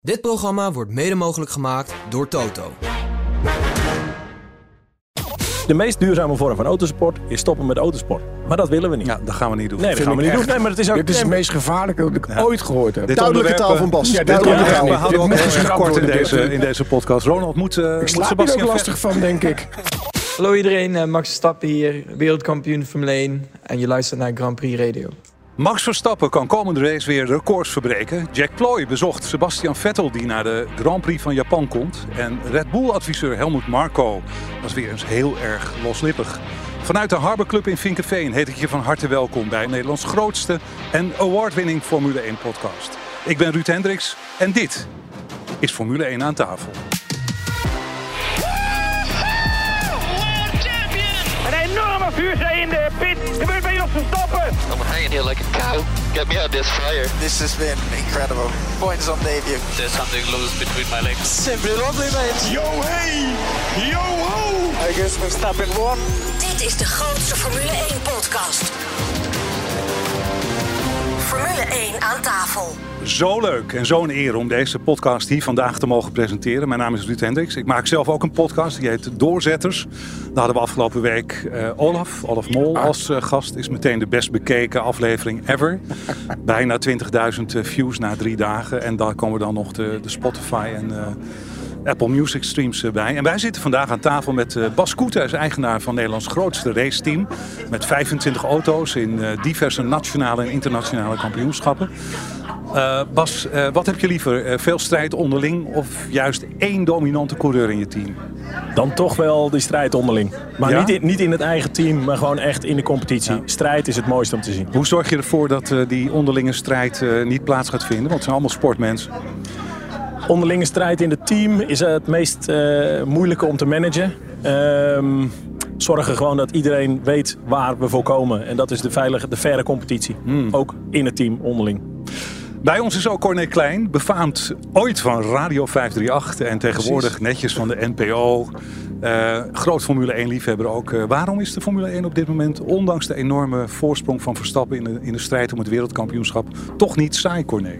Dit programma wordt mede mogelijk gemaakt door Toto. De meest duurzame vorm van autosport is stoppen met autosport. Maar dat willen we niet. Ja, dat gaan we niet doen. nee, dat gaan we niet doen. Nee, maar het is ook... Dit is het meest gevaarlijke dat ik ooit gehoord heb. Dit Duidelijke taal eh, van Bas. ja, dit Duidelijke Ja, taal. we houden ook heel kort in deze, in deze podcast. Ronald moet, uh, Ik moet slaap Sebastian ook lastig van, denk ik. Hallo iedereen, eh, Max Verstappen hier, wereldkampioen Formule 1 en je luistert naar Grand Prix Radio. Max Verstappen kan komende race weer records verbreken. Jack Ploy bezocht Sebastian Vettel die naar de Grand Prix van Japan komt. En Red Bull-adviseur Helmut Marko was weer eens heel erg loslippig. Vanuit de Harbor Club in Vinkenveen heet ik je van harte welkom bij Nederlands grootste en award-winning Formule 1 podcast. Ik ben Ruud Hendricks en dit is Formule 1 aan tafel. Vuurzee in de pit. Gebeurt bij Jos Verstappen. I'm hanging here like a cow. Get me out of this fire. This has been incredible. Points on debut. There's something loose between my legs. Simply lovely, mate. Yo hey, yo ho. I guess Verstappen won. Dit is de grootste Formule 1 podcast. Formule 1 aan tafel. Zo leuk en zo'n eer om deze podcast hier vandaag te mogen presenteren. Mijn naam is Ruud Hendricks. Ik maak zelf ook een podcast, die heet Doorzetters. Daar hadden we afgelopen week eh, Olaf, Olaf Mol als eh, gast. Is meteen de best bekeken aflevering ever. Bijna 20.000 views na drie dagen. En daar komen dan nog de, de Spotify en eh, Apple Music streams bij. En wij zitten vandaag aan tafel met eh, Bas Koethuis, eigenaar van Nederlands grootste raceteam. Met 25 auto's in eh, diverse nationale en internationale kampioenschappen. Eh, Bas, wat heb je liever? Veel strijd onderling of juist één dominante coureur in je team? Dan toch wel die strijd onderling. Maar Ja? niet, in, niet in het eigen team, maar gewoon echt in de competitie. Strijd is het mooiste om te zien. Hoe zorg je ervoor dat die onderlinge strijd niet plaats gaat vinden? Want het zijn allemaal sportmensen. Onderlinge strijd in het team is het meest eh, moeilijke om te managen. Ehm, zorgen gewoon dat iedereen weet waar we voor komen. En dat is de veilige, de faire competitie. Ook in het team onderling. Bij ons is ook Corné Klein, befaamd ooit van Radio 538 en tegenwoordig netjes van de NPO. Eh, groot Formule 1 liefhebber ook. Eh, waarom is de Formule 1 op dit moment, ondanks de enorme voorsprong van Verstappen in de, in de strijd om het wereldkampioenschap, toch niet saai, Corné?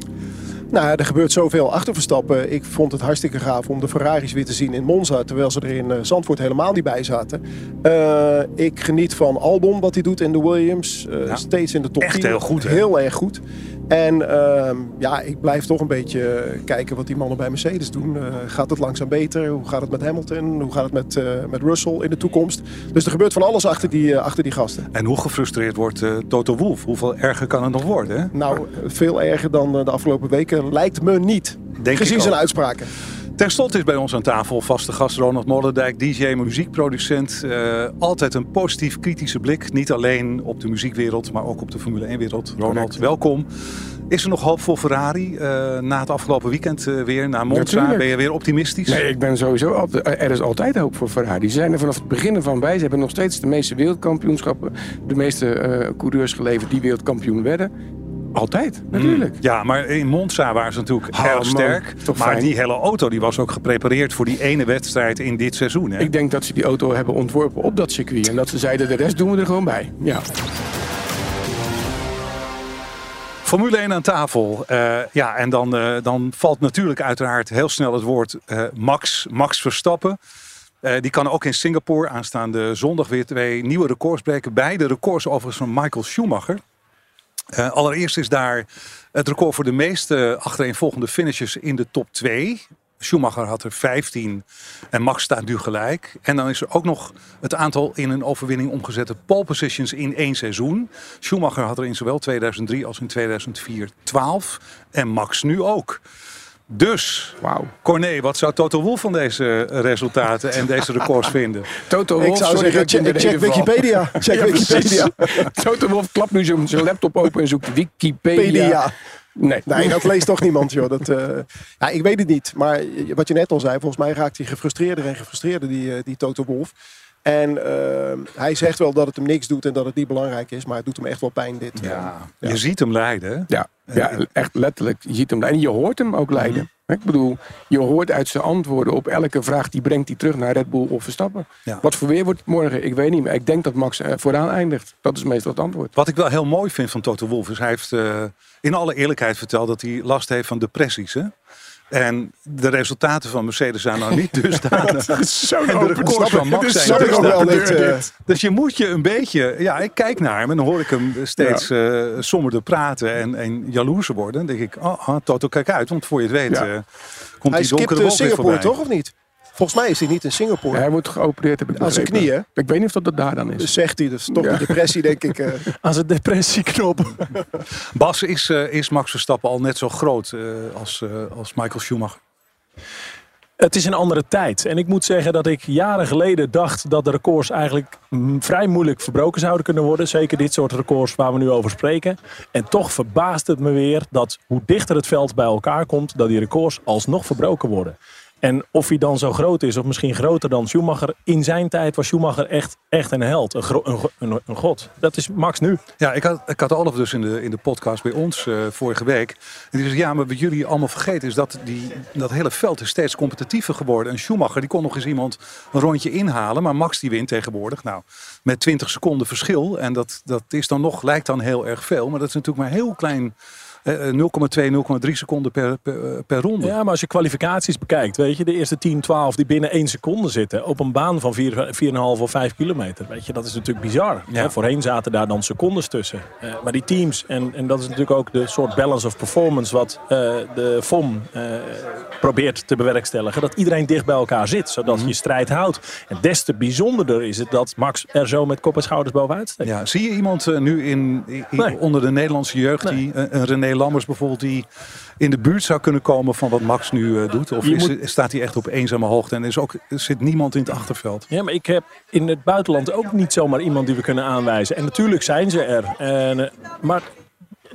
Nou, er gebeurt zoveel achter Verstappen. Ik vond het hartstikke gaaf om de Ferraris weer te zien in Monza. Terwijl ze er in eh, Zandvoort helemaal niet bij zaten. Eh, ik geniet van Albon, wat hij doet in de Williams. Eh, Ja. Steeds in de top Echt 10. heel goed, hè? Heel erg goed. En ehm, ja, ik blijf toch een beetje kijken wat die mannen bij Mercedes doen. Eh, gaat het langzaam beter? Hoe gaat het met Hamilton? Hoe gaat het met, eh, met Russell in de toekomst? Dus er gebeurt van alles achter die, eh, achter die gasten. En hoe gefrustreerd wordt eh, Toto Wolff? Hoeveel erger kan het nog worden? Hè? Nou, veel erger dan eh, de afgelopen weken lijkt me niet. Denk gezien zijn uitspraken. Ten slotte is bij ons aan tafel vaste gast Ronald Mollendijk, DJ, muziekproducent. Eh, altijd een positief kritische blik. Niet alleen op de muziekwereld, maar ook op de Formule 1-wereld. Ronald, welkom. Is er nog hoop voor Ferrari eh, na het afgelopen weekend eh, weer? Na Monza Natuurlijk. ben je weer optimistisch? Nee, ik ben sowieso er is altijd hoop voor Ferrari. Ze zijn er vanaf het begin ervan bij. Ze hebben nog steeds de meeste wereldkampioenschappen, de meeste coureurs geleverd die wereldkampioen werden. Altijd, natuurlijk. Ja, maar in Monza waren ze natuurlijk Oh, heel man, sterk. maar fijn. die hele auto die was ook geprepareerd voor die ene wedstrijd in dit seizoen. Hè? Ik denk dat ze die auto hebben ontworpen op dat circuit. En dat ze zeiden, de rest doen we er gewoon bij. Ja. Formule 1 aan tafel. Eh, ja, en dan, eh, dan valt natuurlijk uiteraard heel snel het woord eh, Max, Max Verstappen. Die kan ook in Singapore aanstaande zondag weer twee nieuwe records breken. Beide records overigens van Michael Schumacher. Eh, allereerst is daar het record voor de meeste achtereenvolgende finishes in de top 2. Schumacher had er 15 en Max staat nu gelijk. En dan is er ook nog het aantal in een overwinning omgezette pole positions in één seizoen. Schumacher had er in zowel 2003 als in 2004 12 en Max nu ook. Dus, Wauw. Corné, wat zou Toto Wolff van deze resultaten en deze records vinden? Toto Ik Wolff, zou sorry zeggen, dat je in check, de check. Wikipedia. Check Ja, Wikipedia. Toto Wolff klapt nu zijn zijn laptop open en zoekt Wikipedia. Nee. Nee, dat leest toch niemand, joh. Dat, eh, ja, ik weet het niet. Maar wat je net al zei, volgens mij raakt hij gefrustreerder en gefrustreerder, die, eh, die Toto Wolff. En eh, hij zegt wel dat het hem niks doet en dat het niet belangrijk is. Maar het doet hem echt wel pijn, dit. Ja, je ziet hem lijden. Ja, ja, echt letterlijk. Je ziet hem lijden. En je hoort hem ook lijden. Ik bedoel, je hoort uit zijn antwoorden op elke vraag die brengt hij terug naar Red Bull of Verstappen. Ja. Wat voor weer wordt het morgen? Ik weet niet. Maar ik denk dat Max eh, vooraan eindigt. Dat is meestal het antwoord. Wat ik wel heel mooi vind van Toto Wolff is hij heeft eh, in alle eerlijkheid verteld dat hij last heeft van depressies. Hè? En de resultaten van Mercedes zijn nou niet dusdanig. Zo'n En de records van Max zijn ik ook wel niet. eh, Dus je moet je een beetje... Ja, ik kijk naar hem en dan hoor ik hem steeds eh somberder praten en, en jaloerser worden. Dan denk ik, oh, ah, Toto, kijk uit. Want voor je het weet Ja. eh, komt hij die donkere wolk weer Singapore toch, of niet? Volgens mij is hij niet in Singapore. Hij moet geopereerd hebben. Aan zijn knieën. Ik weet niet of dat daar dan is. Dus zegt hij, dat is toch Ja. de depressie, denk ik. eh. Aan zijn depressieknop. Bas, is, eh, is Max Verstappen al net zo groot eh, als, eh, als Michael Schumacher? Het is een andere tijd. En ik moet zeggen dat ik jaren geleden dacht dat de records eigenlijk vrij moeilijk verbroken zouden kunnen worden. Zeker dit soort records waar we nu over spreken. En toch verbaast het me weer dat hoe dichter het veld bij elkaar komt, dat die records alsnog verbroken worden. En of hij dan zo groot is, of misschien groter dan Schumacher. In zijn tijd was Schumacher echt, echt een held, een, een, een, god. Dat is Max nu. Ja, ik had, ik had Olaf dus in de, in de podcast bij ons eh, vorige week. En die zei, ja, maar wat jullie allemaal vergeten is dat die, dat hele veld is steeds competitiever geworden. En Schumacher, die kon nog eens iemand een rondje inhalen. Maar Max die wint tegenwoordig, nou, met 20 seconden verschil. En dat, dat is dan nog, lijkt dan heel erg veel. Maar dat is natuurlijk maar heel klein, 0,2, 0,3 seconden per, per, per ronde. Ja, maar als je kwalificaties bekijkt, weet je, de eerste 10, 12 die binnen 1 seconde zitten op een baan van 4, 4,5 of 5 kilometer. Weet je, dat is natuurlijk bizar. Ja. Hè, voorheen zaten daar dan secondes tussen. Eh, maar die teams, en, en dat is natuurlijk ook de soort balance of performance wat eh, de FOM eh, probeert te bewerkstelligen. Dat iedereen dicht bij elkaar zit, zodat je strijd houdt. En des te bijzonderder is het dat Max er zo met kop en schouders bovenuit steekt. Ja, zie je iemand eh, nu in, in- Nee. onder de Nederlandse jeugd, Nee. die, een René Lammers bijvoorbeeld, die in de buurt zou kunnen komen van wat Max nu eh, doet? Of Je is, moet- staat hij echt op eenzame hoogte en is ook, zit niemand in het achterveld? Ja, maar ik heb in het buitenland ook niet zomaar iemand die we kunnen aanwijzen. En natuurlijk zijn ze er. En, eh, maar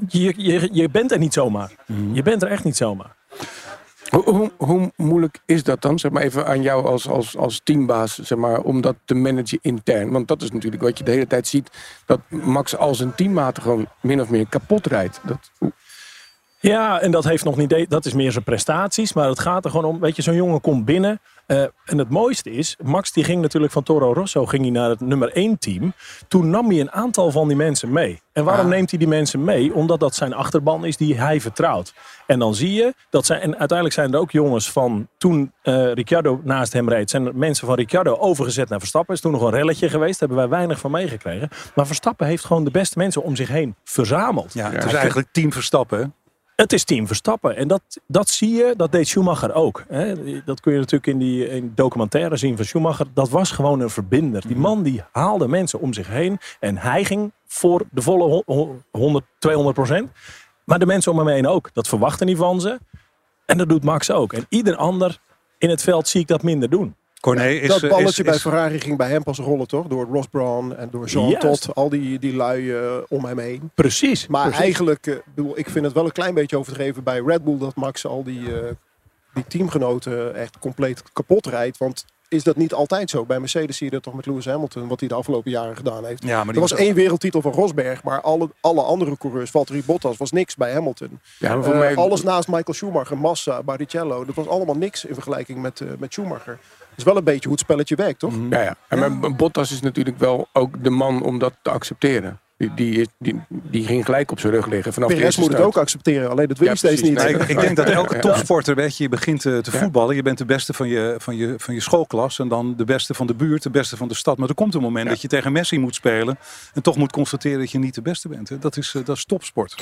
je, je, je bent er niet zomaar. Je bent er echt niet zomaar. Hoe, hoe, hoe moeilijk is dat dan, zeg maar even aan jou als, als, als teambaas, zeg maar, om dat te managen intern? Want dat is natuurlijk wat je de hele tijd ziet, dat Max als een teammaat gewoon min of meer kapot rijdt. Dat, Ja, en dat heeft nog niet. Dat is meer zijn prestaties. Maar het gaat er gewoon om. Weet je, zo'n jongen komt binnen. eh, en het mooiste is, Max die ging natuurlijk van Toro Rosso ging hij naar het nummer 1 team. Toen nam hij een aantal van die mensen mee. En waarom neemt hij die mensen mee? Omdat dat zijn achterban is die hij vertrouwt. En dan zie je dat zijn. En uiteindelijk zijn er ook jongens van toen eh Ricciardo naast hem reed. Zijn er mensen van Ricciardo overgezet naar Verstappen. Is toen nog een relletje geweest. Daar hebben wij weinig van meegekregen. Maar Verstappen heeft gewoon de beste mensen om zich heen verzameld. Ja, het is eigenlijk team Verstappen. Het is team Verstappen. En dat, dat zie je, dat deed Schumacher ook. Hè. Dat kun je natuurlijk in die documentaire zien van Schumacher. Dat was gewoon een verbinder. Die man die haalde mensen om zich heen. En hij ging voor de volle ho- ho- 100, 200 procent. Maar de mensen om hem heen ook. Dat verwachten niet van ze. En dat doet Max ook. En ieder ander in het veld zie ik dat minder doen. Corné is... dat eh, balletje is- bij is- Ferrari ging bij hem pas rollen, toch? Door Ross Brawn en door Jean Juist. Todt. Al die, die lui eh, om hem heen. Precies. Maar precies. eigenlijk, eh, bedoel, ik vind het wel een klein beetje overdreven bij Red Bull dat Max al die, eh, die teamgenoten echt compleet kapot rijdt. Want is dat niet altijd zo? Bij Mercedes zie je dat toch met Lewis Hamilton, wat hij de afgelopen jaren gedaan heeft. Ja, maar er was was één wereldtitel van Rosberg, maar alle, alle andere coureurs, Valtteri Bottas, was niks bij Hamilton. ja, maar voor mij, Alles naast Michael Schumacher, Massa, Barrichello, dat was allemaal niks in vergelijking met, eh, met Schumacher. Dat is wel een beetje hoe het spelletje werkt, toch? Ja, ja. En maar Bottas is natuurlijk wel ook de man om dat te accepteren. Die, die, die, die ging gelijk op zijn rug liggen vanaf Perez eerste moet het ook accepteren, alleen dat wil Ja, je steeds niet. Nee, ik, ik denk dat elke Ja. topsporter, weet je, je begint eh, te Ja. voetballen. Je bent de beste van je, van, je, van je schoolklas. En dan de beste van de buurt, de beste van de stad. Maar er komt een moment Ja. dat je tegen Messi moet spelen. En toch moet constateren dat je niet de beste bent. Hè. Dat, is, eh, dat is topsport.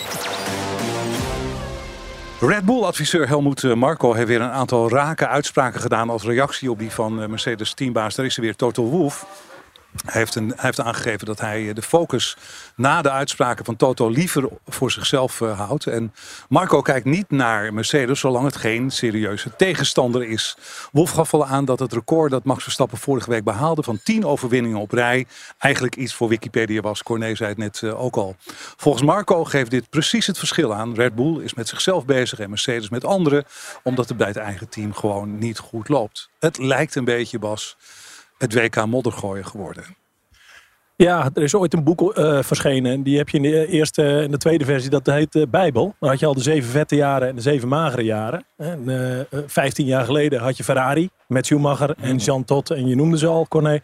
Red Bull-adviseur Helmoet eh, Marco heeft weer een aantal rake uitspraken gedaan als reactie op die van eh, Mercedes teambaas. Daar is er weer Toto Wolff. Hij heeft, een, hij heeft aangegeven dat hij eh, de focus na de uitspraken van Toto liever voor zichzelf eh, houdt. En Marco kijkt niet naar Mercedes zolang het geen serieuze tegenstander is. Wolf gaf al aan dat het record dat Max Verstappen vorige week behaalde van 10 overwinningen op rij eigenlijk iets voor Wikipedia was. Corné zei het net eh, ook al. Volgens Marco geeft dit precies het verschil aan. Red Bull is met zichzelf bezig en Mercedes met anderen, omdat het bij het eigen team gewoon niet goed loopt. Het lijkt een beetje, Bas, het WK moddergooien geworden. Ja, er is ooit een boek verschenen. En die heb je in de eerste en de tweede versie. Dat heet eh, Bijbel. Dan had je al de zeven vette jaren en de zeven magere jaren. En, eh, eh, 15 jaar geleden had je Ferrari met Schumacher en Jean Todt. En je noemde ze al, Corné.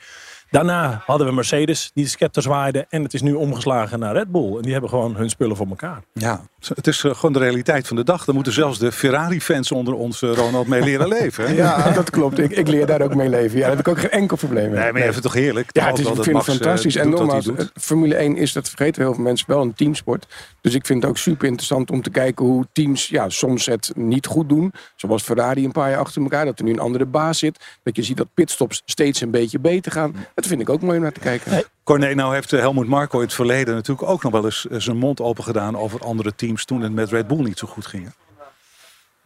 Daarna hadden we Mercedes die de scepter zwaaide. En het is nu omgeslagen naar Red Bull. En die hebben gewoon hun spullen voor elkaar. Ja, het is eh, gewoon de realiteit van de dag. Daar moeten zelfs de Ferrari-fans onder ons, eh, Ronald, mee leren leven. Hè? Ja, dat klopt. Ik, ik leer daar ook mee leven. Ja, daar heb ik ook geen enkel probleem mee. Nee, maar je vindt het toch heerlijk? Ja, het is, Wel ik dat vind Max, eh, fantastisch. en nogmaals, Formule 1 is, dat vergeten heel veel mensen, wel een teamsport. Dus ik vind het ook super interessant om te kijken hoe teams ja, soms het niet goed doen. Zoals Ferrari een paar jaar achter elkaar, dat er nu een andere baas zit. Dat je ziet dat pitstops steeds een beetje beter gaan. Dat vind ik ook mooi om naar te kijken. Corné, nou heeft eh, Helmut Marko in het verleden natuurlijk ook nog wel eens eh, zijn mond open gedaan over andere teams toen het met Red Bull niet zo goed ging.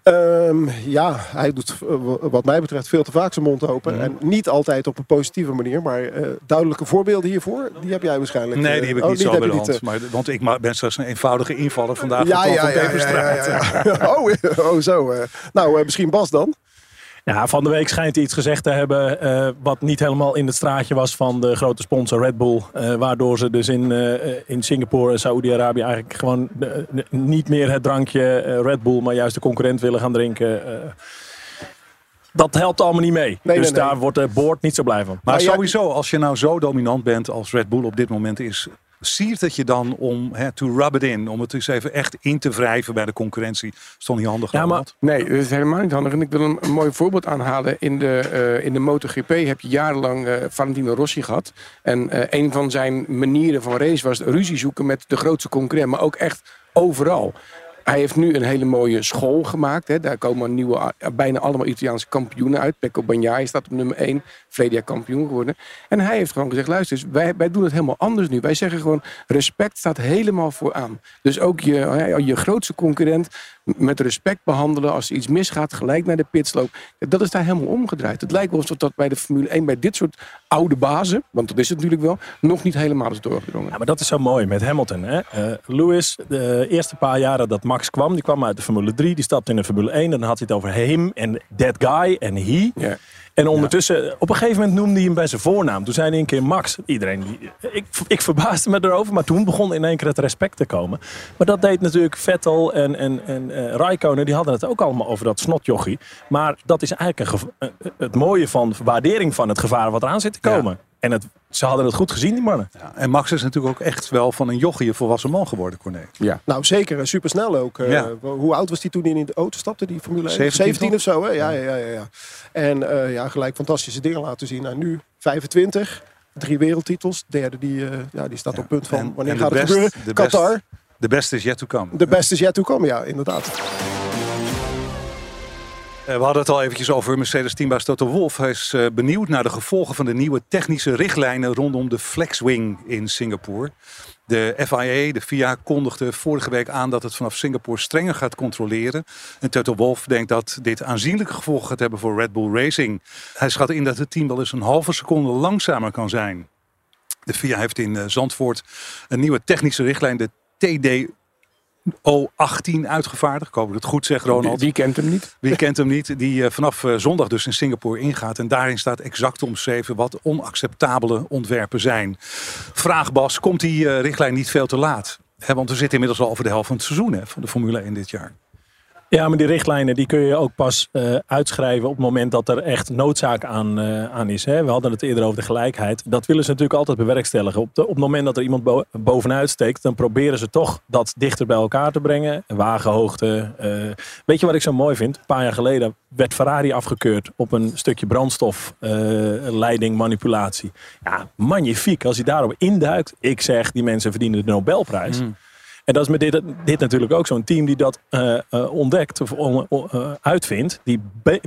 Ehm, ja, hij doet eh, wat mij betreft veel te vaak zijn mond open. Mhm. En niet altijd op een positieve manier. Maar duidelijke voorbeelden hiervoor, die heb jij waarschijnlijk. Nee, die heb ik oh, niet zo bij de hand. Maar, want ik ben slechts een eenvoudige invaller vandaag. Ja, van ja, ja. Oh, oh, zo. Nou, misschien Bas dan. Ja, van de week schijnt hij iets gezegd te hebben eh, wat niet helemaal in het straatje was van de grote sponsor Red Bull. Eh, waardoor ze dus in, eh, in Singapore en Saoedi-Arabië eigenlijk gewoon niet meer het drankje Red Bull, maar juist de concurrent willen gaan drinken. eh. dat helpt allemaal niet mee. Nee, dus nee, nee. daar wordt de board niet zo blij van. Maar Nou, sowieso, als je nou zo dominant bent als Red Bull op dit moment is, siert het je dan om hè, to rub it in, om het eens even echt in te wrijven bij de concurrentie? Is toch niet handig? Ja, maar-? Nee, dat is helemaal niet handig. En ik wil een, een mooi voorbeeld aanhalen. In de, eh, in de MotoGP heb je jarenlang eh, Valentino Rossi gehad. En eh, een van zijn manieren van race was ruzie zoeken met de grootste concurrent. Maar ook echt overal. Hij heeft nu een hele mooie school gemaakt. Hè. Daar komen nieuwe, bijna allemaal Italiaanse kampioenen uit. Pecco Bagnaia staat op nummer 1. Verleden jaar kampioen geworden. En hij heeft gewoon gezegd, luister eens, wij, wij doen het helemaal anders nu. Wij zeggen gewoon, respect staat helemaal vooraan. Dus ook je, je grootste concurrent met respect behandelen. Als er iets misgaat, gelijk naar de pitsloop. Dat is daar helemaal omgedraaid. Het lijkt wel alsof dat bij de Formule 1, bij dit soort oude bazen, want dat is het natuurlijk wel, nog niet helemaal is doorgedrongen. Ja, maar dat is zo mooi met Hamilton. Hè? Eh, Lewis, de eerste paar jaren dat Max kwam, die kwam uit de Formule 3, die stapte in de Formule 1. Dan had hij het over him en that guy en he. Ja. En ondertussen, op een gegeven moment noemde hij hem bij zijn voornaam. Toen zei hij een keer Max. Iedereen, die, ik, ik verbaasde me erover, maar toen begon in één keer het respect te komen. Maar dat deed natuurlijk Vettel en, en, en eh Raikkonen, die hadden het ook allemaal over dat snotjochie. Maar dat is eigenlijk een het mooie van waardering van het gevaar wat eraan zit te komen. En het, ze hadden het goed gezien, die mannen. Ja, en Max is natuurlijk ook echt wel van een jochie een volwassen man geworden, Corné. Nou, zeker. en Supersnel ook. Eh, Ja. Hoe oud was hij toen hij in de auto stapte, die Formule 1? 17 17 toch? of zo, hè? Ja, ja, ja. ja, ja. En eh, ja, gelijk fantastische dingen laten zien. En nu 25, drie wereldtitels. Derde, die, eh, ja, die staat op punt van En- wanneer gaat het best- gebeuren? de best- Qatar. De beste is yet to come. De beste is yet to come, ja, inderdaad. Eh, We hadden het al eventjes over Mercedes teambaas Toto Wolff. Hij is eh, benieuwd naar de gevolgen van de nieuwe technische richtlijnen rondom de flexwing in Singapore. De FIA, de FIA, kondigde vorige week aan dat het vanaf Singapore strenger gaat controleren. En Toto Wolff denkt dat dit aanzienlijke gevolgen gaat hebben voor Red Bull Racing. Hij schat in dat het team wel eens een halve seconde langzamer kan zijn. De FIA heeft in eh, Zandvoort een nieuwe technische richtlijn, de TDO18, uitgevaardigd. Ik hoop dat het goed zeg, Ronald. Wie kent hem niet? Wie kent hem niet? Die eh, vanaf eh, zondag dus in Singapore ingaat. En daarin staat exact omschreven wat onacceptabele ontwerpen zijn. Vraag Bas, komt die eh, richtlijn niet veel te laat? Want we zitten inmiddels al over de helft van het seizoen hè, van de Formule 1 dit jaar. Ja, maar die richtlijnen die kun je ook pas eh, uitschrijven op het moment dat er echt noodzaak aan, eh, aan is. Hè. We hadden het eerder over de gelijkheid. Dat willen ze natuurlijk altijd bewerkstelligen. Op, de, op het moment dat er iemand bo- bovenuit steekt, dan proberen ze toch dat dichter bij elkaar te brengen. Wagenhoogte. eh. weet je wat ik zo mooi vind? Een paar jaar geleden werd Ferrari afgekeurd op een stukje brandstofleiding manipulatie. Ja, magnifiek. Als hij daarop induikt, ik zeg, die mensen verdienen de Nobelprijs. En dat is met dit, dit natuurlijk ook zo'n team die dat eh, eh, ontdekt of on- eh, uitvindt. Die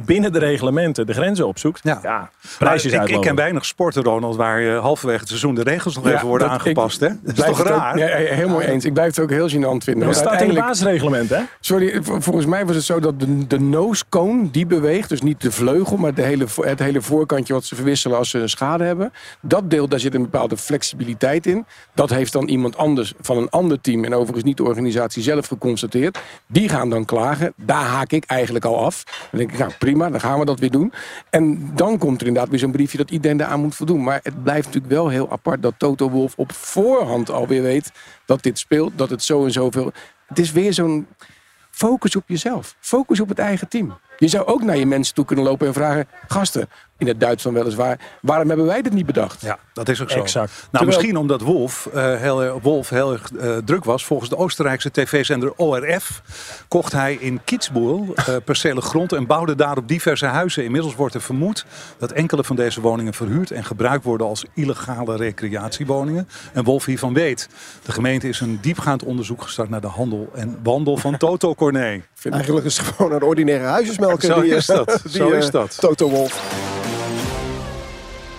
binnen de reglementen de grenzen opzoekt. Ja. Prijsjes ik, ik ken weinig sporten, Ronald, waar halverwege het seizoen de regels nog even worden dat- aangepast. ik hè? Dat is toch ook- raar? ja, ja, helemaal eens. Ik blijf het ook heel gênant vinden. Dat staat in het basisreglement, hè? Sorry, volgens mij was het zo dat de, de nose cone die beweegt, dus niet de vleugel, maar de hele, het hele voorkantje wat ze verwisselen als ze een schade hebben. Dat deel, daar zit een bepaalde flexibiliteit in. Dat heeft dan iemand anders van een ander team, en overigens niet de organisatie zelf geconstateerd. Die gaan dan klagen. Daar haak ik eigenlijk al af. Dan denk ik, nou prima, dan gaan we dat weer doen. En dan komt er inderdaad weer zo'n briefje dat iedereen daaraan moet voldoen. Maar het blijft natuurlijk wel heel apart dat Toto Wolf op voorhand alweer weet dat dit speelt, dat het zo en zoveel. Het is weer zo'n Focus op jezelf. Focus op het eigen team. Je zou ook naar je mensen toe kunnen lopen en vragen... gasten, in het Duits dan weliswaar... waarom hebben wij dit niet bedacht? Ja, dat is ook zo. Exact. Nou, Terwijl- misschien omdat Wolf, eh, heel, erg- Wolf heel erg eh, druk was. Volgens de Oostenrijkse tv-zender ORF kocht hij in Kitzbühel eh percelen grond en bouwde daarop diverse huizen. Inmiddels wordt er vermoed dat enkele van deze woningen verhuurd en gebruikt worden als illegale recreatiewoningen. En Wolf hiervan weet. De gemeente is een diepgaand onderzoek gestart naar de handel en wandel van Toto Corné. Eigenlijk is het gewoon een ordinaire Zo die, eh, is dat. die, Zo is eh, dat. Toto Wolf.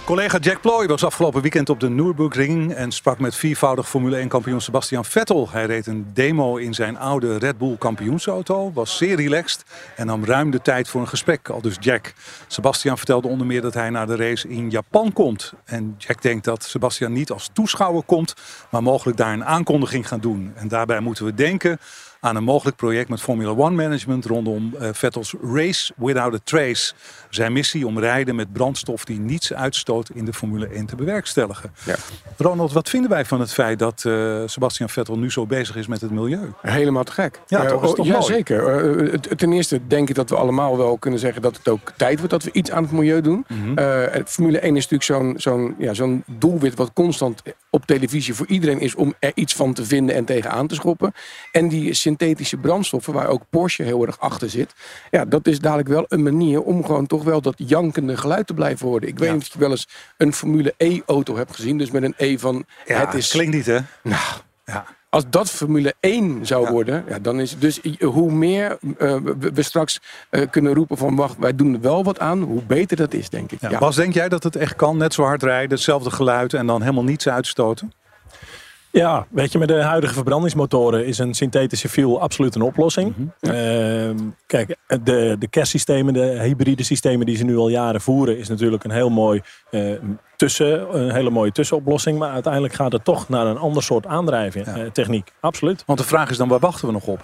Collega Jack Ploy was afgelopen weekend op de Nürburgring en sprak met viervoudig Formule 1 kampioen Sebastian Vettel. Hij reed een demo in zijn oude Red Bull kampioensauto, was zeer relaxed en nam ruim de tijd voor een gesprek, al dus Jack. Sebastian vertelde onder meer dat hij naar de race in Japan komt. En Jack denkt dat Sebastian niet als toeschouwer komt, maar mogelijk daar een aankondiging gaat doen. En daarbij moeten we denken aan een mogelijk project met Formula One Management rondom eh, Vettels Race Without a Trace. Zijn missie om rijden met brandstof die niets uitstoot in de Formule 1 te bewerkstelligen. Ja. Ronald, wat vinden wij van het feit dat eh, Sebastian Vettel nu zo bezig is met het milieu? Helemaal te gek. Ja, Eh, toch? Is oh, toch ja, mooi? zeker. Eh, ten eerste denk ik dat we allemaal wel kunnen zeggen dat het ook tijd wordt dat we iets aan het milieu doen. Mhm. Eh, Formule 1 is natuurlijk zo'n zo'n ja, zo'n doelwit wat constant op televisie voor iedereen is om er iets van te vinden en tegenaan te schoppen. En die synthetische brandstoffen, waar ook Porsche heel erg achter zit. Ja, dat is dadelijk wel een manier om gewoon toch wel dat jankende geluid te blijven horen. Ik weet niet of je wel eens een Formule E-auto hebt gezien. Dus met een E van het is klinkt niet hè? nou, Ja. als dat Formule 1 zou Ja. worden, ja, dan is dus hoe meer eh, we, we straks eh, kunnen roepen van wacht, wij doen er wel wat aan, hoe beter dat is, denk ik. Ja. Ja. Bas, denk jij dat het echt kan? Net zo hard rijden, hetzelfde geluid en dan helemaal niets uitstoten? Ja, weet je, met de huidige verbrandingsmotoren is een synthetische fuel absoluut een oplossing. Ehm, kijk, de, de kerstsystemen, de hybride systemen die ze nu al jaren voeren, is natuurlijk een heel mooi eh, tussen, een hele mooie tussenoplossing. Maar uiteindelijk gaat het toch naar een ander soort aandrijving, Ja. eh, techniek. Absoluut. Want de vraag is dan, waar wachten we nog op?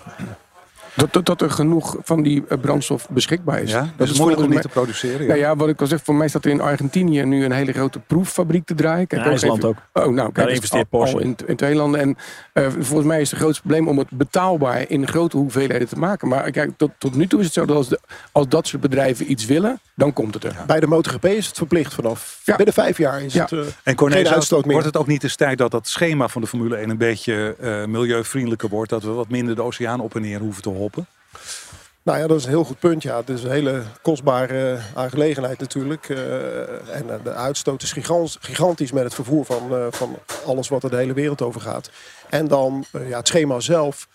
Dat, dat, dat er genoeg van die eh, brandstof beschikbaar is. Ja? Dat Dat is moeilijk om niet te produceren. Ja. Nou ja, wat ik al zeg, voor mij staat er in Argentinië nu een hele grote proeffabriek te draaien. Kijk, IJsland ook. Oh, nou, kijk, Daar dus investeert al- Porsche al in, in twee landen. En eh, volgens mij is het grootste probleem om het betaalbaar in grote hoeveelheden te maken. Maar kijk, tot, tot nu toe is het zo dat als, de, als dat soort bedrijven iets willen, dan komt het er. Bij de MotoGP is het verplicht vanaf Ja. binnen vijf jaar is Ja. het eh, En meer. wordt het ook niet eens tijd dat dat schema van de Formule 1 een beetje eh, milieuvriendelijker wordt? Dat we wat minder de oceaan op en neer hoeven te Nou ja, dat is een heel goed punt. Ja. Het is een hele kostbare aangelegenheid natuurlijk. Eh, en eh, de uitstoot is gigant- gigantisch met het vervoer van, eh, van alles wat er de hele wereld over gaat. En dan ja, het schema zelf.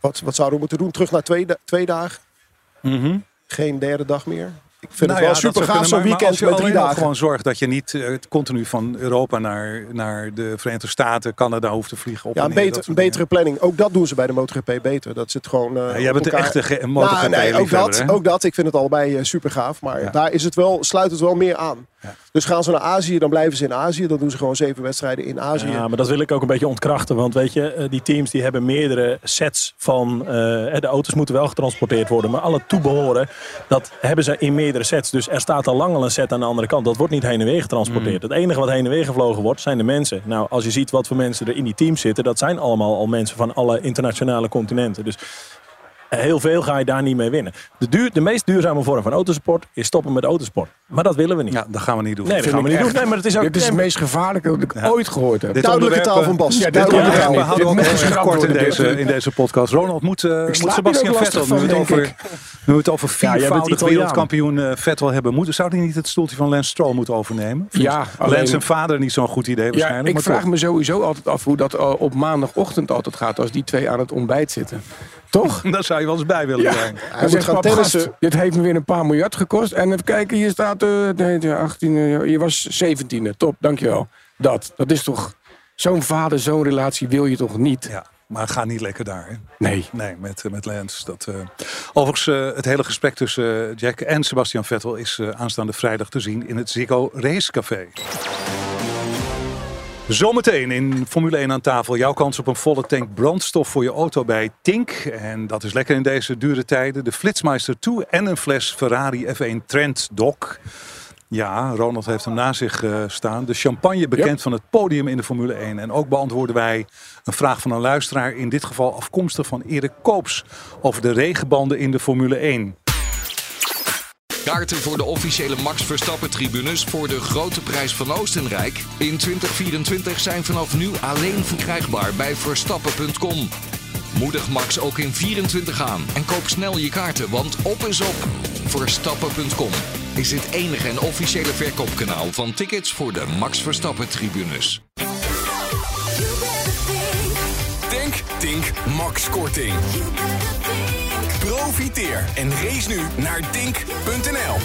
Wat, wat zouden we moeten doen? Terug naar twee, da- twee dagen. Geen derde dag meer. Ik vind Nou het wel ja, dat super gaaf zo'n weekend met drie dagen. gewoon zorgt dat je niet eh, continu van Europa naar, naar de Verenigde Staten, Canada hoeft te vliegen. Op Ja, en een, beter, betere planning. Ook dat doen ze bij de MotoGP beter. Dat zit gewoon. eh. Ja, jij bent de echte MotoGP Nou, nee, ook dat, hè? ook dat. Ik vind het allebei super gaaf. Maar daar is het wel, sluit het wel meer aan. Ja. Dus gaan ze naar Azië, dan blijven ze in Azië. Dan doen ze gewoon zeven wedstrijden in Azië. Ja, maar dat wil ik ook een beetje ontkrachten. Want weet je, eh, die teams die hebben meerdere sets van... eh, de auto's moeten wel getransporteerd worden. Maar alle toebehoren, dat hebben ze in meerdere sets. Dus er staat al lang al een set aan de andere kant. Dat wordt niet heen en weer getransporteerd. Het enige wat heen en weer gevlogen wordt, zijn de mensen. Nou, als je ziet wat voor mensen er in die teams zitten... dat zijn allemaal al mensen van alle internationale continenten. Dus heel veel ga je daar niet mee winnen. De, duur, de meest duurzame vorm van autosport is stoppen met autosport. Maar dat willen we niet. Ja, dat gaan we niet doen. nee, dat gaan we niet doen. Nee, maar het is ook... Dit is het meest gevaarlijke dat ik Ja. ooit gehoord heb. Dit Duidelijke taal eh, van Bas. Ja, dit Duidelijke Ja, taal. we houden ook heel kort in deze, in deze podcast. Ronald, moet, eh, moet Sebastian Vettel, lastig nu we over, nu we het over viervoudig wereldkampioen eh, Vettel hebben, moet, zou hij niet het stoeltje van Lance Stroll moeten overnemen? Ja, Lance zijn vader niet zo'n goed idee Ja, waarschijnlijk. ik maar vraag me sowieso altijd af hoe dat eh, op maandagochtend altijd gaat als die twee aan het ontbijt zitten. Toch? Daar zou je wel eens bij willen zijn. Hij moet zegt gaan pap, tennissen. gast, dit heeft me weer een paar miljard gekost. En even kijken, hier staat eh nee, de 18, eh, je was 17e. Top, dankjewel. Dat, dat is toch... Zo'n vader, zo'n relatie wil je toch niet? Ja, maar gaat niet lekker daar. Hè? Nee. Nee, met, eh, met Lance. Dat, eh. Overigens, eh, het hele gesprek tussen eh, Jack en Sebastian Vettel is eh, aanstaande vrijdag te zien in het Ziggo Racecafé. Zometeen in Formule 1 aan tafel. Jouw kans op een volle tank brandstof voor je auto bij Tink. En dat is lekker in deze dure tijden. De Flitsmeister 2 en een fles Ferrari F1 Trend Doc. Ja, Ronald heeft hem naast zich eh, staan. De champagne bekend van het podium in de Formule 1. En ook beantwoorden wij een vraag van een luisteraar. In dit geval afkomstig van Erik Koops. Over de regenbanden in de Formule 1. Kaarten voor de officiële Max Verstappen tribunes voor de grote prijs van Oostenrijk in 2024 zijn vanaf nu alleen verkrijgbaar bij verstappen.com. Moedig Max ook in 24 aan en koop snel je kaarten, want op is op. Verstappen.com is het enige en officiële verkoopkanaal van tickets voor de Max Verstappen tribunes. Denk, Tink, Max Korting. Profiteer en race nu naar dink.nl.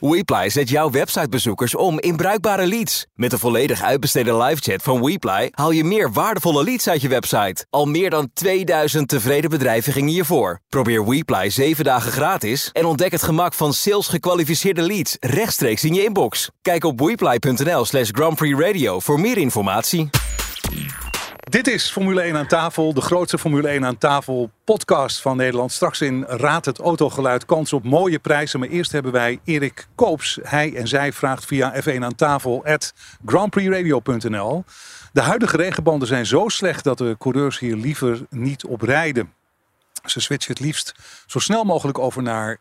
WePly zet jouw websitebezoekers om in bruikbare leads. Met de volledig uitbesteden livechat van WePly haal je meer waardevolle leads uit je website. Al meer dan 2000 tevreden bedrijven gingen je voor. Probeer WePly 7 dagen gratis en ontdek het gemak van sales gekwalificeerde leads rechtstreeks in je inbox. Kijk op wePly.nl slash Grand Prix Radio voor meer informatie. Dit is Formule 1 aan tafel, de grootste Formule 1 aan tafel podcast van Nederland. Straks in Raad het Autogeluid kans op mooie prijzen. Maar eerst hebben wij Erik Koops. Hij en zij vraagt via F1 aan tafel at grandprixradio.nl. De huidige regenbanden zijn zo slecht dat de coureurs hier liever niet op rijden. Ze switchen het liefst zo snel mogelijk over naar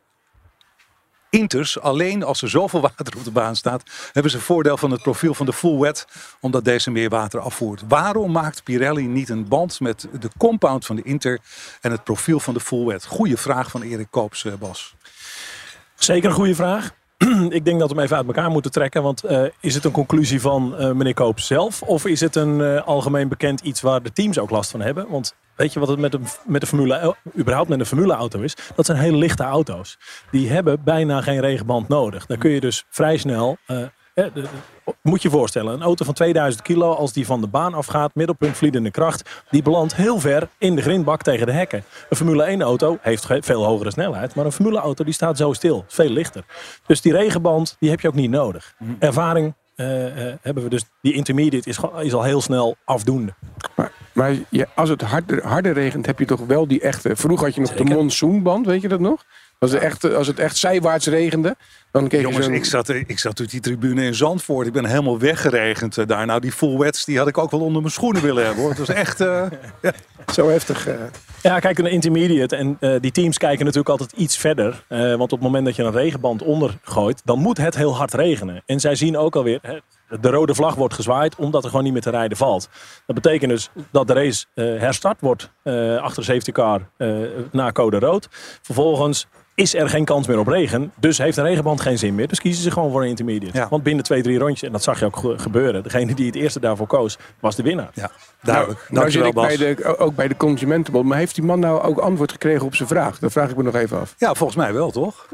Inters, alleen als er zoveel water op de baan staat, hebben ze voordeel van het profiel van de full wet, omdat deze meer water afvoert. Waarom maakt Pirelli niet een band met de compound van de Inter en het profiel van de full wet? Goeie vraag van Erik Koops, eh, Bas. Zeker een goede vraag. Ik denk dat we hem even uit elkaar moeten trekken. Want uh, is het een conclusie van uh, meneer Koops zelf? Of is het een uh, algemeen bekend iets waar de teams ook last van hebben? Want weet je wat het met de, met Formule, überhaupt met een Formule auto is? Dat zijn hele lichte auto's. Die hebben bijna geen regenband nodig. Daar kun je dus vrij snel moet je voorstellen, een auto van 2000 kilo, als die van de baan afgaat, middelpunt vliedende kracht, die belandt heel ver in de grindbak tegen de hekken. Een Formule 1 auto heeft veel hogere snelheid, maar een Formule auto die staat zo stil, veel lichter. Dus die regenband, die heb je ook niet nodig. Ervaring uh, uh, hebben we dus, die intermediate is, is al heel snel afdoende. Maar, maar ja, als het harder, harder regent, heb je toch wel die echte. Vroeger had je nog Zeker. de monsoonband, weet je dat nog? Als, het echt, als het echt zijwaarts regende, dan keek Jongens, je ik zat, ik zat uit die tribune in Zandvoort. Ik ben helemaal weggeregend daar. Nou, die full wets, die had ik ook wel onder mijn schoenen willen hebben. Hoor. Het was echt uh, ja. zo heftig. Uh. Ja, kijk, een intermediate. En uh, die teams kijken natuurlijk altijd iets verder. want op het moment dat je een regenband onder gooit, dan moet het heel hard regenen. En zij zien ook alweer, hè, de rode vlag wordt gezwaaid omdat er gewoon niet meer te rijden valt. Dat betekent dus dat de race herstart wordt achter de safety car na code rood. Vervolgens is er geen kans meer op regen. Dus heeft een regenband geen zin meer. Dus kiezen ze gewoon voor een intermediate. Ja. Want binnen twee, drie rondjes, en dat zag je ook gebeuren. Degene die het eerste daarvoor koos, was de winnaar. Ja, duidelijk. Nou, nou zit ik bij de, ook bij de Consumentenbond. Maar heeft die man nou ook antwoord gekregen op zijn vraag? Dat vraag ik me nog even af. Ja, volgens mij wel, toch?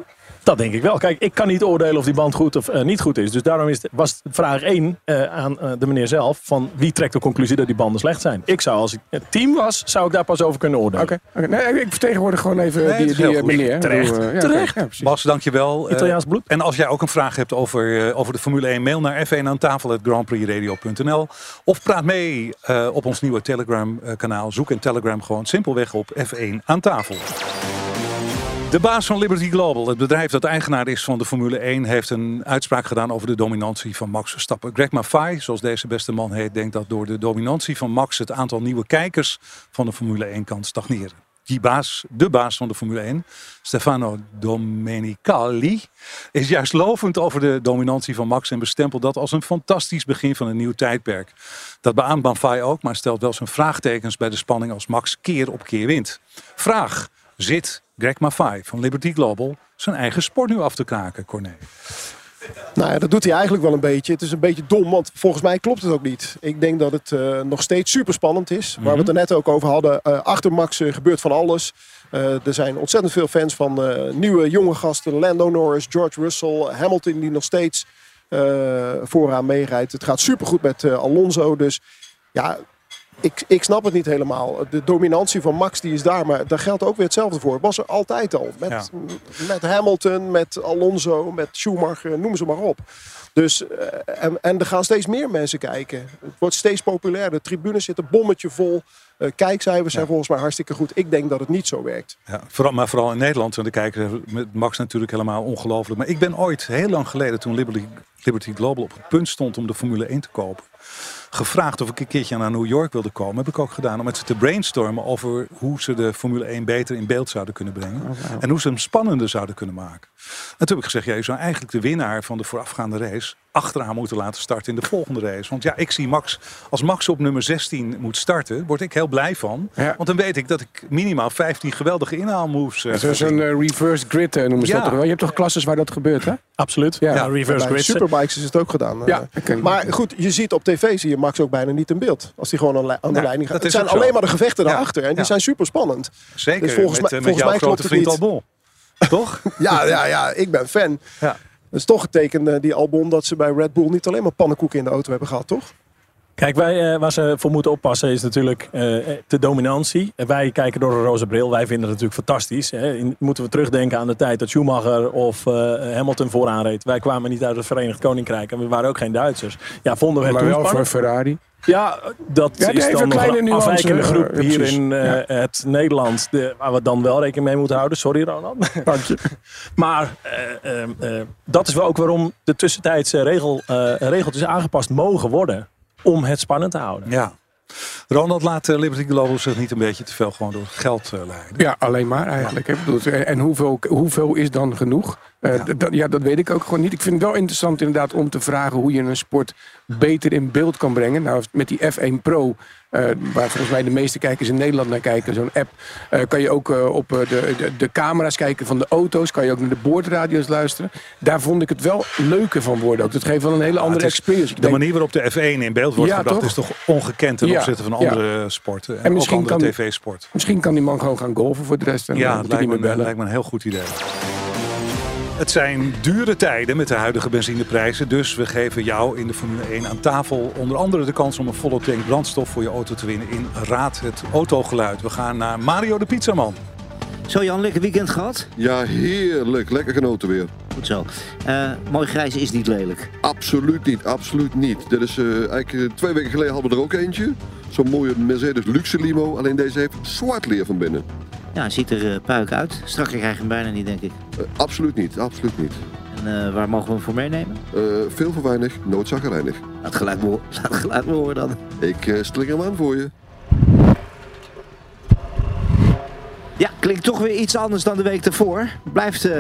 Dat denk ik wel. Kijk, ik kan niet oordelen of die band goed of uh, niet goed is. Dus daarom is het, was vraag 1 uh, aan uh, de meneer zelf: van wie trekt de conclusie dat die banden slecht zijn? Ik zou, als ik het team was, zou ik daar pas over kunnen oordelen. Oké, okay. okay. nee, ik vertegenwoordig gewoon even nee, die, die meneer. Terecht. Ja, Terecht. Ja, Bas, dankjewel. Italiaans bloed. en als jij ook een vraag hebt over, over de Formule 1, mail naar f1 aan tafel grandprixradio.nl of praat mee op ons nieuwe Telegram kanaal. Zoek in Telegram gewoon simpelweg op F1 aan tafel. De baas van Liberty Global, het bedrijf dat eigenaar is van de Formule 1, heeft een uitspraak gedaan over de dominantie van Max Verstappen. Greg Maffei, zoals deze beste man heet, denkt dat door de dominantie van Max het aantal nieuwe kijkers van de Formule 1 kan stagneren. Die baas, de baas van de Formule 1, Stefano Domenicali, is juist lovend over de dominantie van Max en bestempelt dat als een fantastisch begin van een nieuw tijdperk. Dat beaamt Maffei ook, maar stelt wel zijn vraagtekens bij de spanning als Max keer op keer wint. Vraag, zit Greg Maffei van Liberty Global zijn eigen sport nu af te kraken, Corné? Nou ja, dat doet hij eigenlijk wel een beetje. Het is een beetje dom, want volgens mij klopt het ook niet. Ik denk dat het uh, nog steeds super spannend is. Waar mm -hmm. we het er net ook over hadden. Uh, achter Max uh, gebeurt van alles. er zijn ontzettend veel fans van nieuwe jonge gasten. Lando Norris, George Russell, Hamilton die nog steeds vooraan meerijdt. Het gaat supergoed met Alonso. Dus ja, ik, ik snap het niet helemaal. De dominantie van Max die is daar, maar daar geldt ook weer hetzelfde voor. Was er altijd al. Met, ja. met Hamilton, met Alonso, met Schumacher, noem ze maar op. Dus, en, en er gaan steeds meer mensen kijken. Het wordt steeds populairder. De tribunes zitten bommetje vol. Uh, kijkcijfers zijn ja. volgens mij hartstikke goed. Ik denk dat het niet zo werkt. Ja, vooral, maar vooral in Nederland, want de kijken met Max natuurlijk helemaal ongelooflijk. Maar ik ben ooit, heel lang geleden, toen Liberty, Liberty Global op het punt stond om de Formule 1 te kopen gevraagd of ik een keertje naar New York wilde komen. Heb ik ook gedaan om met ze te brainstormen over hoe ze de Formule 1 beter in beeld zouden kunnen brengen. En hoe ze hem spannender zouden kunnen maken. En toen heb ik gezegd, ja, je zou eigenlijk de winnaar van de voorafgaande race achteraan moeten laten starten in de volgende race. Want ja, ik zie Max, als Max op nummer 16 moet starten, word ik heel blij van. Want dan weet ik dat ik minimaal 15 geweldige inhaalmoves uh, Zo'n uh, reverse grid uh, noemen ze Ja. dat toch wel? Je hebt toch klasses waar dat gebeurt, hè? Absoluut. Ja. Ja, reverse Bij grid. Superbikes is het ook gedaan. eh. Ja, maar goed, je ziet op tv zie je Max ook bijna niet in beeld. Als hij gewoon aan, de Ja, leiding gaat. Het zijn zo. alleen maar de gevechten daarachter. En die zijn super spannend. Zeker, Dus volgens met, mij- eh, met volgens jouw mij klopt grote het vriend. Albon. Toch? Ja, ja, ja, ik ben fan. Ja. Het is toch een teken, eh, die Albon, dat ze bij Red Bull niet alleen maar pannenkoeken in de auto hebben gehad, toch? Kijk, wij, eh, waar ze voor moeten oppassen is natuurlijk eh, de dominantie. Wij kijken door een roze bril. Wij vinden het natuurlijk fantastisch. Hè. In- moeten we terugdenken aan de tijd dat Schumacher of eh, Hamilton vooraan reed. Wij kwamen niet uit het Verenigd Koninkrijk en we waren ook geen Duitsers. Ja, vonden we het Maar wel voor? Ferrari. Ja, dat Ja, is dan een nog kleine een afwijkende groep hier in het Nederland. De, waar we dan wel rekening mee moeten houden. Sorry Ronald. Dank je. Maar dat is wel ook waarom de tussentijdse regel, regeltjes aangepast mogen worden. Om het spannend te houden. Ja. Ronald laat eh, Liberty Global zich niet een beetje te veel gewoon door geld eh, leiden. Ja, alleen maar eigenlijk. en hoeveel, hoeveel is dan genoeg? Eh, ja, dat weet ik ook gewoon niet. Ik vind het wel interessant inderdaad om te vragen hoe je een sport beter in beeld kan brengen. Nou, met die F1 Pro, eh, waar volgens mij de meeste kijkers in Nederland naar kijken, zo'n app, eh, kan je ook op de, de, de camera's kijken van de auto's. Kan je ook naar de boordradio's luisteren. Daar vond ik het wel leuker van worden ook. Dat geeft wel een hele andere experience. De denk- manier waarop de F1 in beeld wordt Ja, gebracht toch? is toch ongekend ten opzichte van andere sporten. En, En ook misschien andere tv-sport. Misschien kan die man gewoon gaan golfen voor de rest. En Ja, dat lijkt niet me, meer bellen. lijkt me een heel goed idee. Het zijn dure tijden met de huidige benzineprijzen. Dus we geven jou in de Formule 1 aan tafel onder andere de kans om een volle tank brandstof voor je auto te winnen in Raad het Autogeluid. We gaan naar Mario de Pizzaman. Zo Jan, lekker weekend gehad? Ja, heerlijk. Lekker genoten weer. Goed zo. Eh, mooi grijs is niet lelijk. Absoluut niet, absoluut niet. Dit is eh, eigenlijk eh, twee weken geleden hadden we er ook eentje. Zo'n mooie Mercedes luxe limo. Alleen deze heeft zwart leer van binnen. Ja, ziet er eh, puik uit. Strakker krijg je hem bijna niet, denk ik. Eh, absoluut niet, absoluut niet. En eh, waar mogen we hem voor meenemen? Veel voor weinig, noodzakkereinig. Laat laat geluid me horen dan. Ik slinger hem aan voor je. Ja, klinkt toch weer iets anders dan de week ervoor. Blijft eh,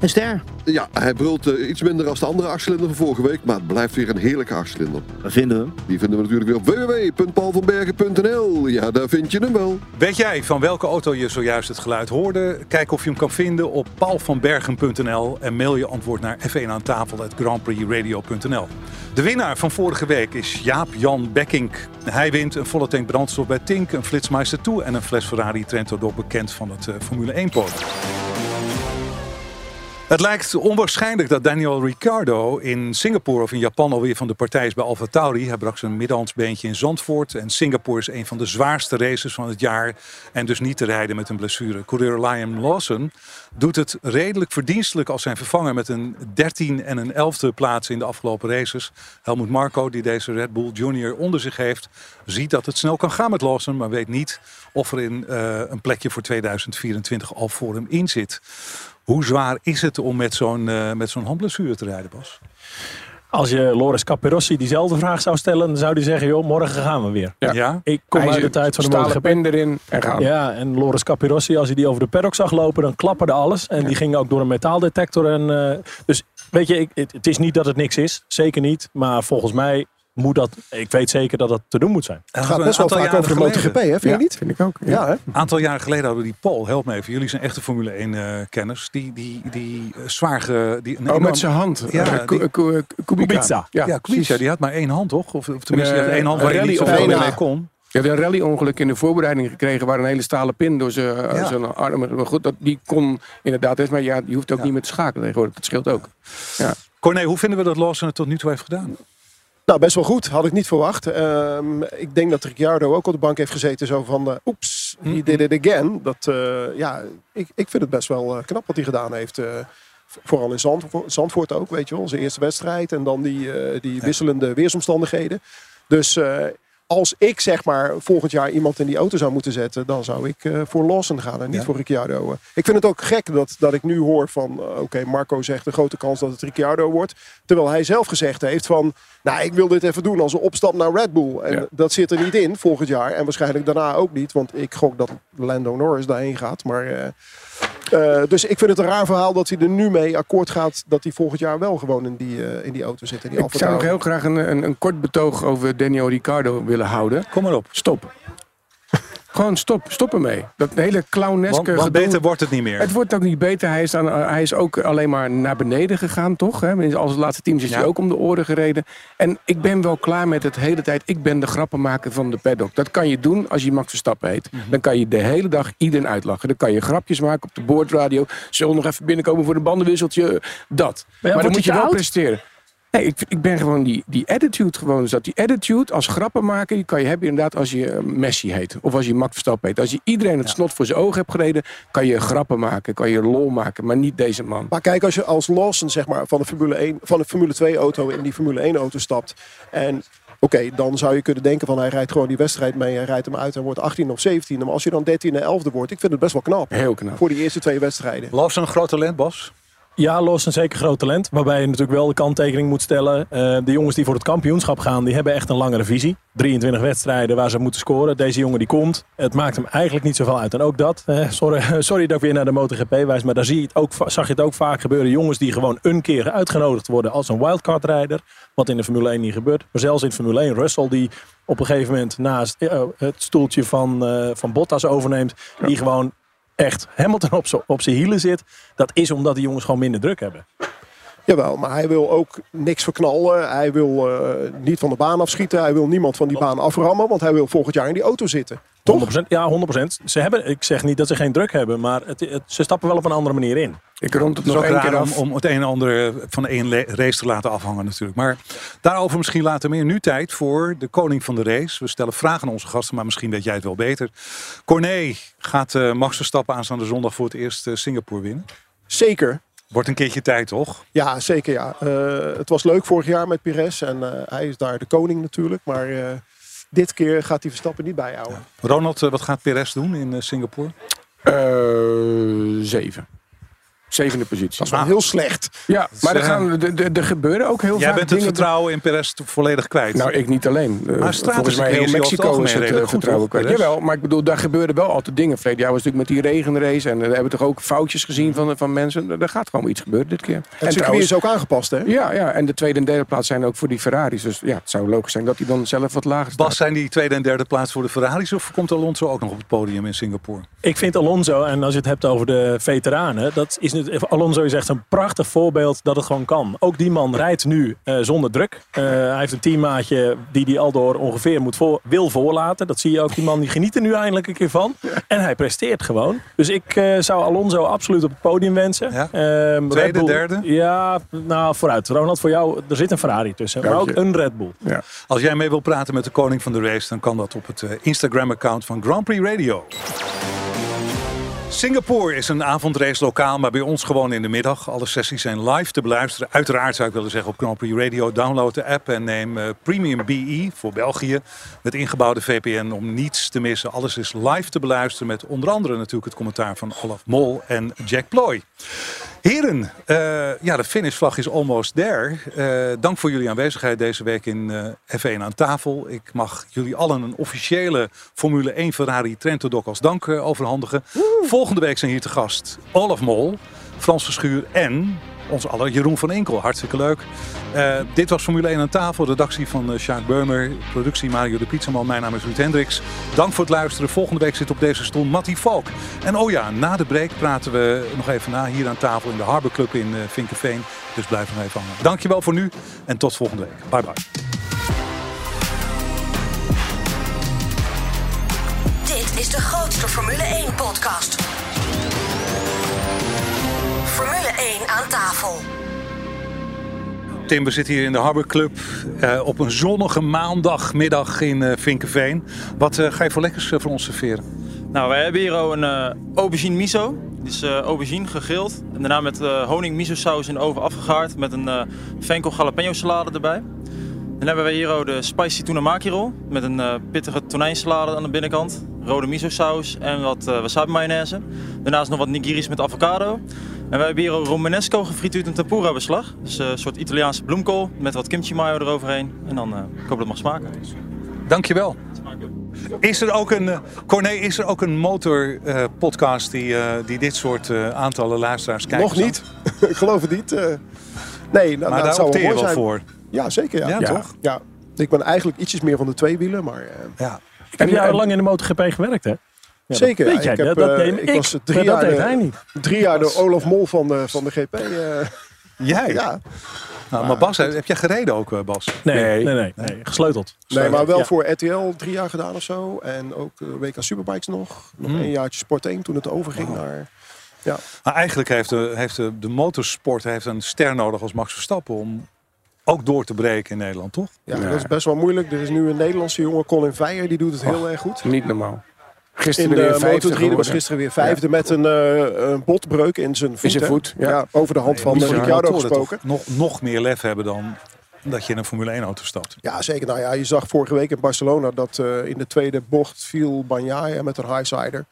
een ster. Ja, hij brult eh, iets minder als de andere achtcilinder van vorige week. Maar het blijft weer een heerlijke achtcilinder. Waar vinden we hem? Die vinden we natuurlijk weer op www.paulvanbergen.nl. Ja, daar vind je hem wel. Weet jij van welke auto je zojuist het geluid hoorde? Kijk of je hem kan vinden op paulvanbergen.nl en mail je antwoord naar f1 aan tafel grandprixradio.nl. De winnaar van vorige week is Jaap-Jan Bekkink. Hij wint een volle tank brandstof bij Tink, een Flitsmeister toe en een fles Ferrari Trento Doc bekend van het eh, Formule 1 podium. Het lijkt onwaarschijnlijk dat Daniel Ricciardo in Singapore of in Japan alweer van de partij is bij Alfa Tauri. Hij brak zijn middenhandsbeentje in Zandvoort. En Singapore is een van de zwaarste races van het jaar. En dus niet te rijden met een blessure. Coureur Liam Lawson doet het redelijk verdienstelijk als zijn vervanger met een 13 en een 11e plaats in de afgelopen races. Helmut Marko, die deze Red Bull Junior onder zich heeft, ziet dat het snel kan gaan met Lawson. Maar weet niet of er in, uh, een plekje voor 2024 al voor hem in zit. Hoe zwaar is het om met zo'n uh, met zo'n handblessure te rijden, Bas? Als je Loris Capirossi diezelfde vraag zou stellen, dan zou hij zeggen: joh, morgen gaan we weer. Ja. ja? Ik kom uit de tijd van de pen erin en gaan. Ja, en Loris Capirossi, als hij die over de paddock zag lopen, dan klapperde alles. En die ging ook door een metaaldetector. En, uh, dus weet je, ik, het, het is niet dat het niks is. Zeker niet. Maar volgens mij moet dat, ik weet zeker dat dat te doen moet zijn. Het gaat best wel vaak over de MotoGP, hè? Vind ja, je niet? vind ik ook. Ja, ja hè? Een aantal jaren geleden hadden we die Paul, help me even. Jullie zijn echte Formule 1 uh, kenners. Die, die, die uh, zwaar ge, die, Oh, enorm... met zijn hand. Ja, uh, die... Kubica. Ja, ja Kubica, die had maar één hand, toch? Of, of tenminste, die één hand waar hij niet zoveel mee kon. Je had een rally-ongeluk in de voorbereiding gekregen waar een hele stalen pin door zijn ja. uh, arm. Maar goed, dat, die kon inderdaad. Maar ja, je hoeft ook ja. niet meer te schakelen tegenwoordig. Dat scheelt ook. Ja. Corné, hoe vinden we dat Lawson het tot nu toe heeft gedaan? Nou, best wel goed. Had ik niet verwacht. Um, ik denk dat Ricciardo ook op de bank heeft gezeten. Zo van, uh, oeps, he did it again. Dat, uh, ja, ik, ik vind het best wel uh, knap wat hij gedaan heeft. Uh, vooral in Zandvoort, Zandvoort ook, weet je wel. Zijn eerste wedstrijd en dan die, uh, die wisselende weersomstandigheden. Dus uh, als ik zeg maar volgend jaar iemand in die auto zou moeten zetten, dan zou ik eh, voor Lawson gaan en niet Ja. voor Ricciardo. Ik vind het ook gek dat, dat ik nu hoor van, eh, oké, Marco zegt een grote kans dat het Ricciardo wordt. Terwijl hij zelf gezegd heeft van, nou ik wil dit even doen als een opstap naar Red Bull. En Ja. dat zit er niet in volgend jaar en waarschijnlijk daarna ook niet. Want ik gok dat Lando Norris daarheen gaat. Maar, eh, eh, dus ik vind het een raar verhaal dat hij er nu mee akkoord gaat dat hij volgend jaar wel gewoon in die, eh, in die auto zit. In die Ik Alfa zou nog heel graag een, een, een kort betoog over Daniel Ricciardo willen houden. Kom maar op. Stop. Gewoon stop. Stop ermee. Dat hele clowneske Want, want gedoe. beter wordt het niet meer. Het wordt ook niet beter. Hij is, aan, hij is ook alleen maar naar beneden gegaan, toch? Hè? Als laatste teams is Ja. hij ook om de oren gereden. En ik ben wel klaar met het hele tijd. Ik ben de grappenmaker van de paddock. Dat kan je doen als je Max Verstappen heet. Mhm. Dan kan je de hele dag iedereen uitlachen. Dan kan je grapjes maken op de boordradio. Zullen we nog even binnenkomen voor een bandenwisseltje? Dat. Maar, dan moet je wel presteren. Nee, ik, ik ben gewoon die, die attitude gewoon. zat. Die attitude als grappenmaker die kan je hebben inderdaad als je eh, Messi heet. Of als je Max Verstappen heet. Als je iedereen het snot voor zijn ogen hebt gereden, kan je grappen maken, kan je lol maken. Maar niet deze man. Maar kijk, als je als Lawson zeg maar, van, de Formule 1, van de Formule 2 auto in die Formule 1 auto stapt. En oké, dan zou je kunnen denken van hij rijdt gewoon die wedstrijd mee. Hij rijdt hem uit en wordt 18 of 17. Maar als je dan 13 en 11 wordt, ik vind het best wel knap. Heel knap. Voor die eerste twee wedstrijden. Lawson een groot talent, Bas. Ja, Los een zeker groot talent. Waarbij je natuurlijk wel de kanttekening moet stellen. eh, de jongens die voor het kampioenschap gaan, die hebben echt een langere visie. 23 wedstrijden waar ze moeten scoren. Deze jongen die komt. Het maakt hem eigenlijk niet zoveel uit. En ook dat, eh, sorry, sorry dat ik weer naar de MotoGP wijs. Maar daar zie je het ook, zag je het ook vaak gebeuren. Jongens die gewoon een keer uitgenodigd worden als een wildcard rijder. Wat in de Formule 1 niet gebeurt. Maar zelfs in Formule 1, Russell die op een gegeven moment naast eh, het stoeltje van, van Bottas overneemt. Die gewoon echt Hamilton op zijn hielen zit. Dat is omdat die jongens gewoon minder druk hebben. Jawel, maar hij wil ook niks verknallen. Hij wil eh, niet van de baan afschieten. Hij wil niemand van die baan aframmen. Want hij wil volgend jaar in die auto zitten. Toch? 100%, ja, 100%. Ze hebben, ik zeg niet dat ze geen druk hebben, maar het, het- ze stappen wel op een andere manier in. Ik rond het Het is nog ook één raar keer om, af. om het een en ander van de race te laten afhangen natuurlijk. Maar daarover misschien later meer. Nu tijd voor de koning van de race. We stellen vragen aan onze gasten, maar misschien weet jij het wel beter. Corné, gaat eh, Max Verstappen aanstaande zondag voor het eerst eh, Singapore winnen? Zeker. Wordt een keertje tijd, toch? Ja, zeker ja. Eh, het was leuk vorig jaar met Pires. En eh, hij is daar de koning natuurlijk. Maar eh, dit keer gaat hij Verstappen niet bijhouden. Ronald, eh, wat gaat Perez doen in eh, Singapore? Eh, zeven. Zevende positie. Dat is wel heel slecht. Ja, maar er, eh, gaan, er, gebeuren ook heel Jij vaak bent het dingen. vertrouwen in Perez volledig kwijt. Nou, ik niet alleen. Eh, Maar Volgens mij heel Mexico is het eh, redelijk goed, vertrouwen kwijt. Jawel, maar ik bedoel, daar gebeuren wel altijd dingen. Verleden jaar was natuurlijk met die regenrace. En we hebben toch ook foutjes gezien van, van mensen. Er gaat gewoon iets gebeuren dit keer. Het circuit is ook aangepast hè? Ja, ja, en de tweede en derde plaats zijn ook voor die Ferraris. Dus ja, het zou logisch zijn dat hij dan zelf wat lager staat. Bas, zijn die tweede en derde plaats voor de Ferraris of komt Alonso ook nog op het podium in Singapore? Ik vind Alonso, en als je het hebt over de veteranen, dat is nu, Alonso is echt een prachtig voorbeeld dat het gewoon kan. Ook die man rijdt nu eh, zonder druk. Eh, hij heeft een teammaatje die hij al door ongeveer moet voor, wil voorlaten. Dat zie je ook. Die man die geniet er nu eindelijk een keer van. En hij presteert gewoon. Dus ik eh, zou Alonso absoluut op het podium wensen. Ja? Ehm, Tweede, Red Bull- derde? Ja, nou vooruit. Ronald, voor jou, er zit een Ferrari tussen. Maar ook een Red Bull. Ja. Als jij mee wil praten met de koning van de race, dan kan dat op het Instagram-account van Grand Prix Radio. Singapore is een avondrace lokaal, maar bij ons gewoon in de middag. Alle sessies zijn live te beluisteren. Uiteraard zou ik willen zeggen op Prix Radio. Download de app en neem eh, Premium BE voor België. Met ingebouwde VPN om niets te missen. Alles is live te beluisteren met onder andere natuurlijk het commentaar van Olaf Mol en Jack Ploy. Heren, eh, ja, de finishvlag is almost there. Eh, dank voor jullie aanwezigheid deze week in eh, F1 aan tafel. Ik mag jullie allen een officiële Formule 1 Ferrari Trento Doc als dank overhandigen. Volgende week zijn hier te gast Olaf Mol, Frans Verschuur en ons aller Jeroen van Enkel. Hartstikke leuk. Eh, dit was Formule 1 aan tafel. Redactie van uh, Sjaak Beumer. Productie Mario de Pizzaman. Mijn naam is Ruud Hendricks. Dank voor het luisteren. Volgende week zit op deze stoel Mattie Valk. En oh ja, na de break praten we nog even na hier aan tafel in de Harbor Club in uh. Dus blijf nog even hangen. Dankjewel voor nu en tot volgende week. Bye bye. Dit is de grootste Formule 1 podcast. Formule 1 aan tafel. Tim, we zitten hier in de Harbor Club uh, op een zonnige maandagmiddag in uh, Vinkenveen. Wat uh, ga je voor lekkers voor ons serveren? Nou, wij hebben hier een aubergine miso. Dit is aubergine gegrild. En daarna met honing miso saus in de oven afgegaard. Met een venkel jalapeno salade erbij. Dan hebben we hier ook de spicy tuna maki roll met een uh, pittige tonijnsalade aan de binnenkant, rode miso saus en wat uh, wasabi mayonaise. Daarnaast nog wat nigiris met avocado. En we hebben hier ook romanesco gefrituurd in tempura beslag. Dus uh, een soort Italiaanse bloemkool met wat kimchi mayo eroverheen. En dan uh, ik hoop dat het mag smaken. Dankjewel. Is er ook een, Corné, is er ook een motorpodcast uh, die, die dit soort aantallen luisteraars kijkt? Nog niet. ik geloof het niet. nee, nou, maar nou, daar opteer je wel zijn. voor. Ja, zeker. Ja. Ja, ja, toch? Ja. Ik ben eigenlijk ietsjes meer van de tweewielen, maar... ja. Heb jij al lang in de MotoGP gewerkt, hè? Ja, Zeker. Weet jij, ik, heb, dat, uh, neem ik, ik, was drie dat jaar, deed de, hij niet. drie jaar de Olaf Mol van de, van de GP. Uh, jij? Ja. Nou, maar Bas, heb jij gereden ook, Bas? Nee, nee, nee. nee, nee. gesleuteld. Nee, maar wel ja. voor RTL drie jaar gedaan of zo. En ook uh, WK Superbikes nog. Nog Hmm. een jaartje Sport 1 toen het overging wow. naar... Ja. Maar eigenlijk heeft, de, heeft de, de motorsport heeft een ster nodig als Max Verstappen om ook door te breken in Nederland, toch? Ja, dat is best wel moeilijk. Er is nu een Nederlandse jongen, Colin Veijer, die doet het heel oh, erg goed. Niet normaal. Gisteren in de weer vijfde Moto3 was gisteren weer vijfde ja. met een, uh, een botbreuk in zijn voet. In zijn voet ja. ja. over de hand van ja, Ricciardo gesproken. Nog, nog meer lef hebben dan dat je in een Formule 1 auto stapt. Ja, zeker. Nou ja, je zag vorige week in Barcelona dat uh, in de tweede bocht viel Bagnaia met een highsider.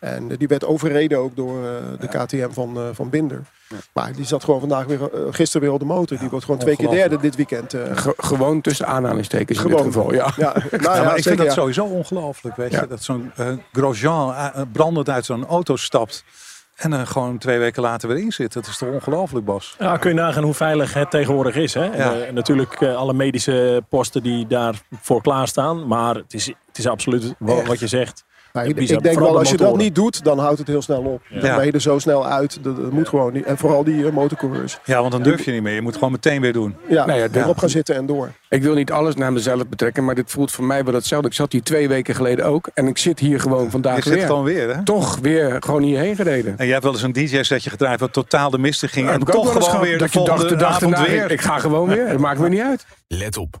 En uh, die werd overreden ook door uh, de ja. KTM van, van Binder. Ja. Maar die zat gewoon vandaag weer, gisteren weer op de motor. Die wordt gewoon twee keer derde dit weekend. Ge gewoon tussen aanhalingstekens in gewoon. dit geval. Ja. ja. Nou, ja, maar ik vind dat sowieso ongelooflijk. Weet je? Dat zo'n Grosjean brandend uit zo'n auto stapt. En dan gewoon twee weken later weer in zit. Dat is toch ongelooflijk, Bas? Ja, kun je nagaan hoe veilig het tegenwoordig is. Hè? Ja. En, uh, natuurlijk uh, alle medische posten die daarvoor klaarstaan. Maar het is, het is absoluut wat, wat je zegt. Nou, ik, ik denk wel, als je dat niet doet, dan houdt het heel snel op. Ja. Dan ben je er zo snel uit. Dat, dat moet gewoon niet. En vooral die uh, motorcoureurs. Ja, want dan durf je niet meer. Je moet gewoon meteen weer doen. Ja, nou ja erop gaan zitten en door. Ik wil niet alles naar mezelf betrekken, maar dit voelt voor mij wel hetzelfde. Ik zat hier twee weken geleden ook. En ik zit hier gewoon vandaag je weer. zit gewoon weer, hè? Toch weer gewoon hierheen gereden. En jij hebt wel eens een DJ-setje gedraaid wat totaal de mist ging. Ja, en toch gewoon weer dat de je dacht, de dag avond weer. Ik, ik ga gewoon weer. Dat maakt me niet uit. Let op.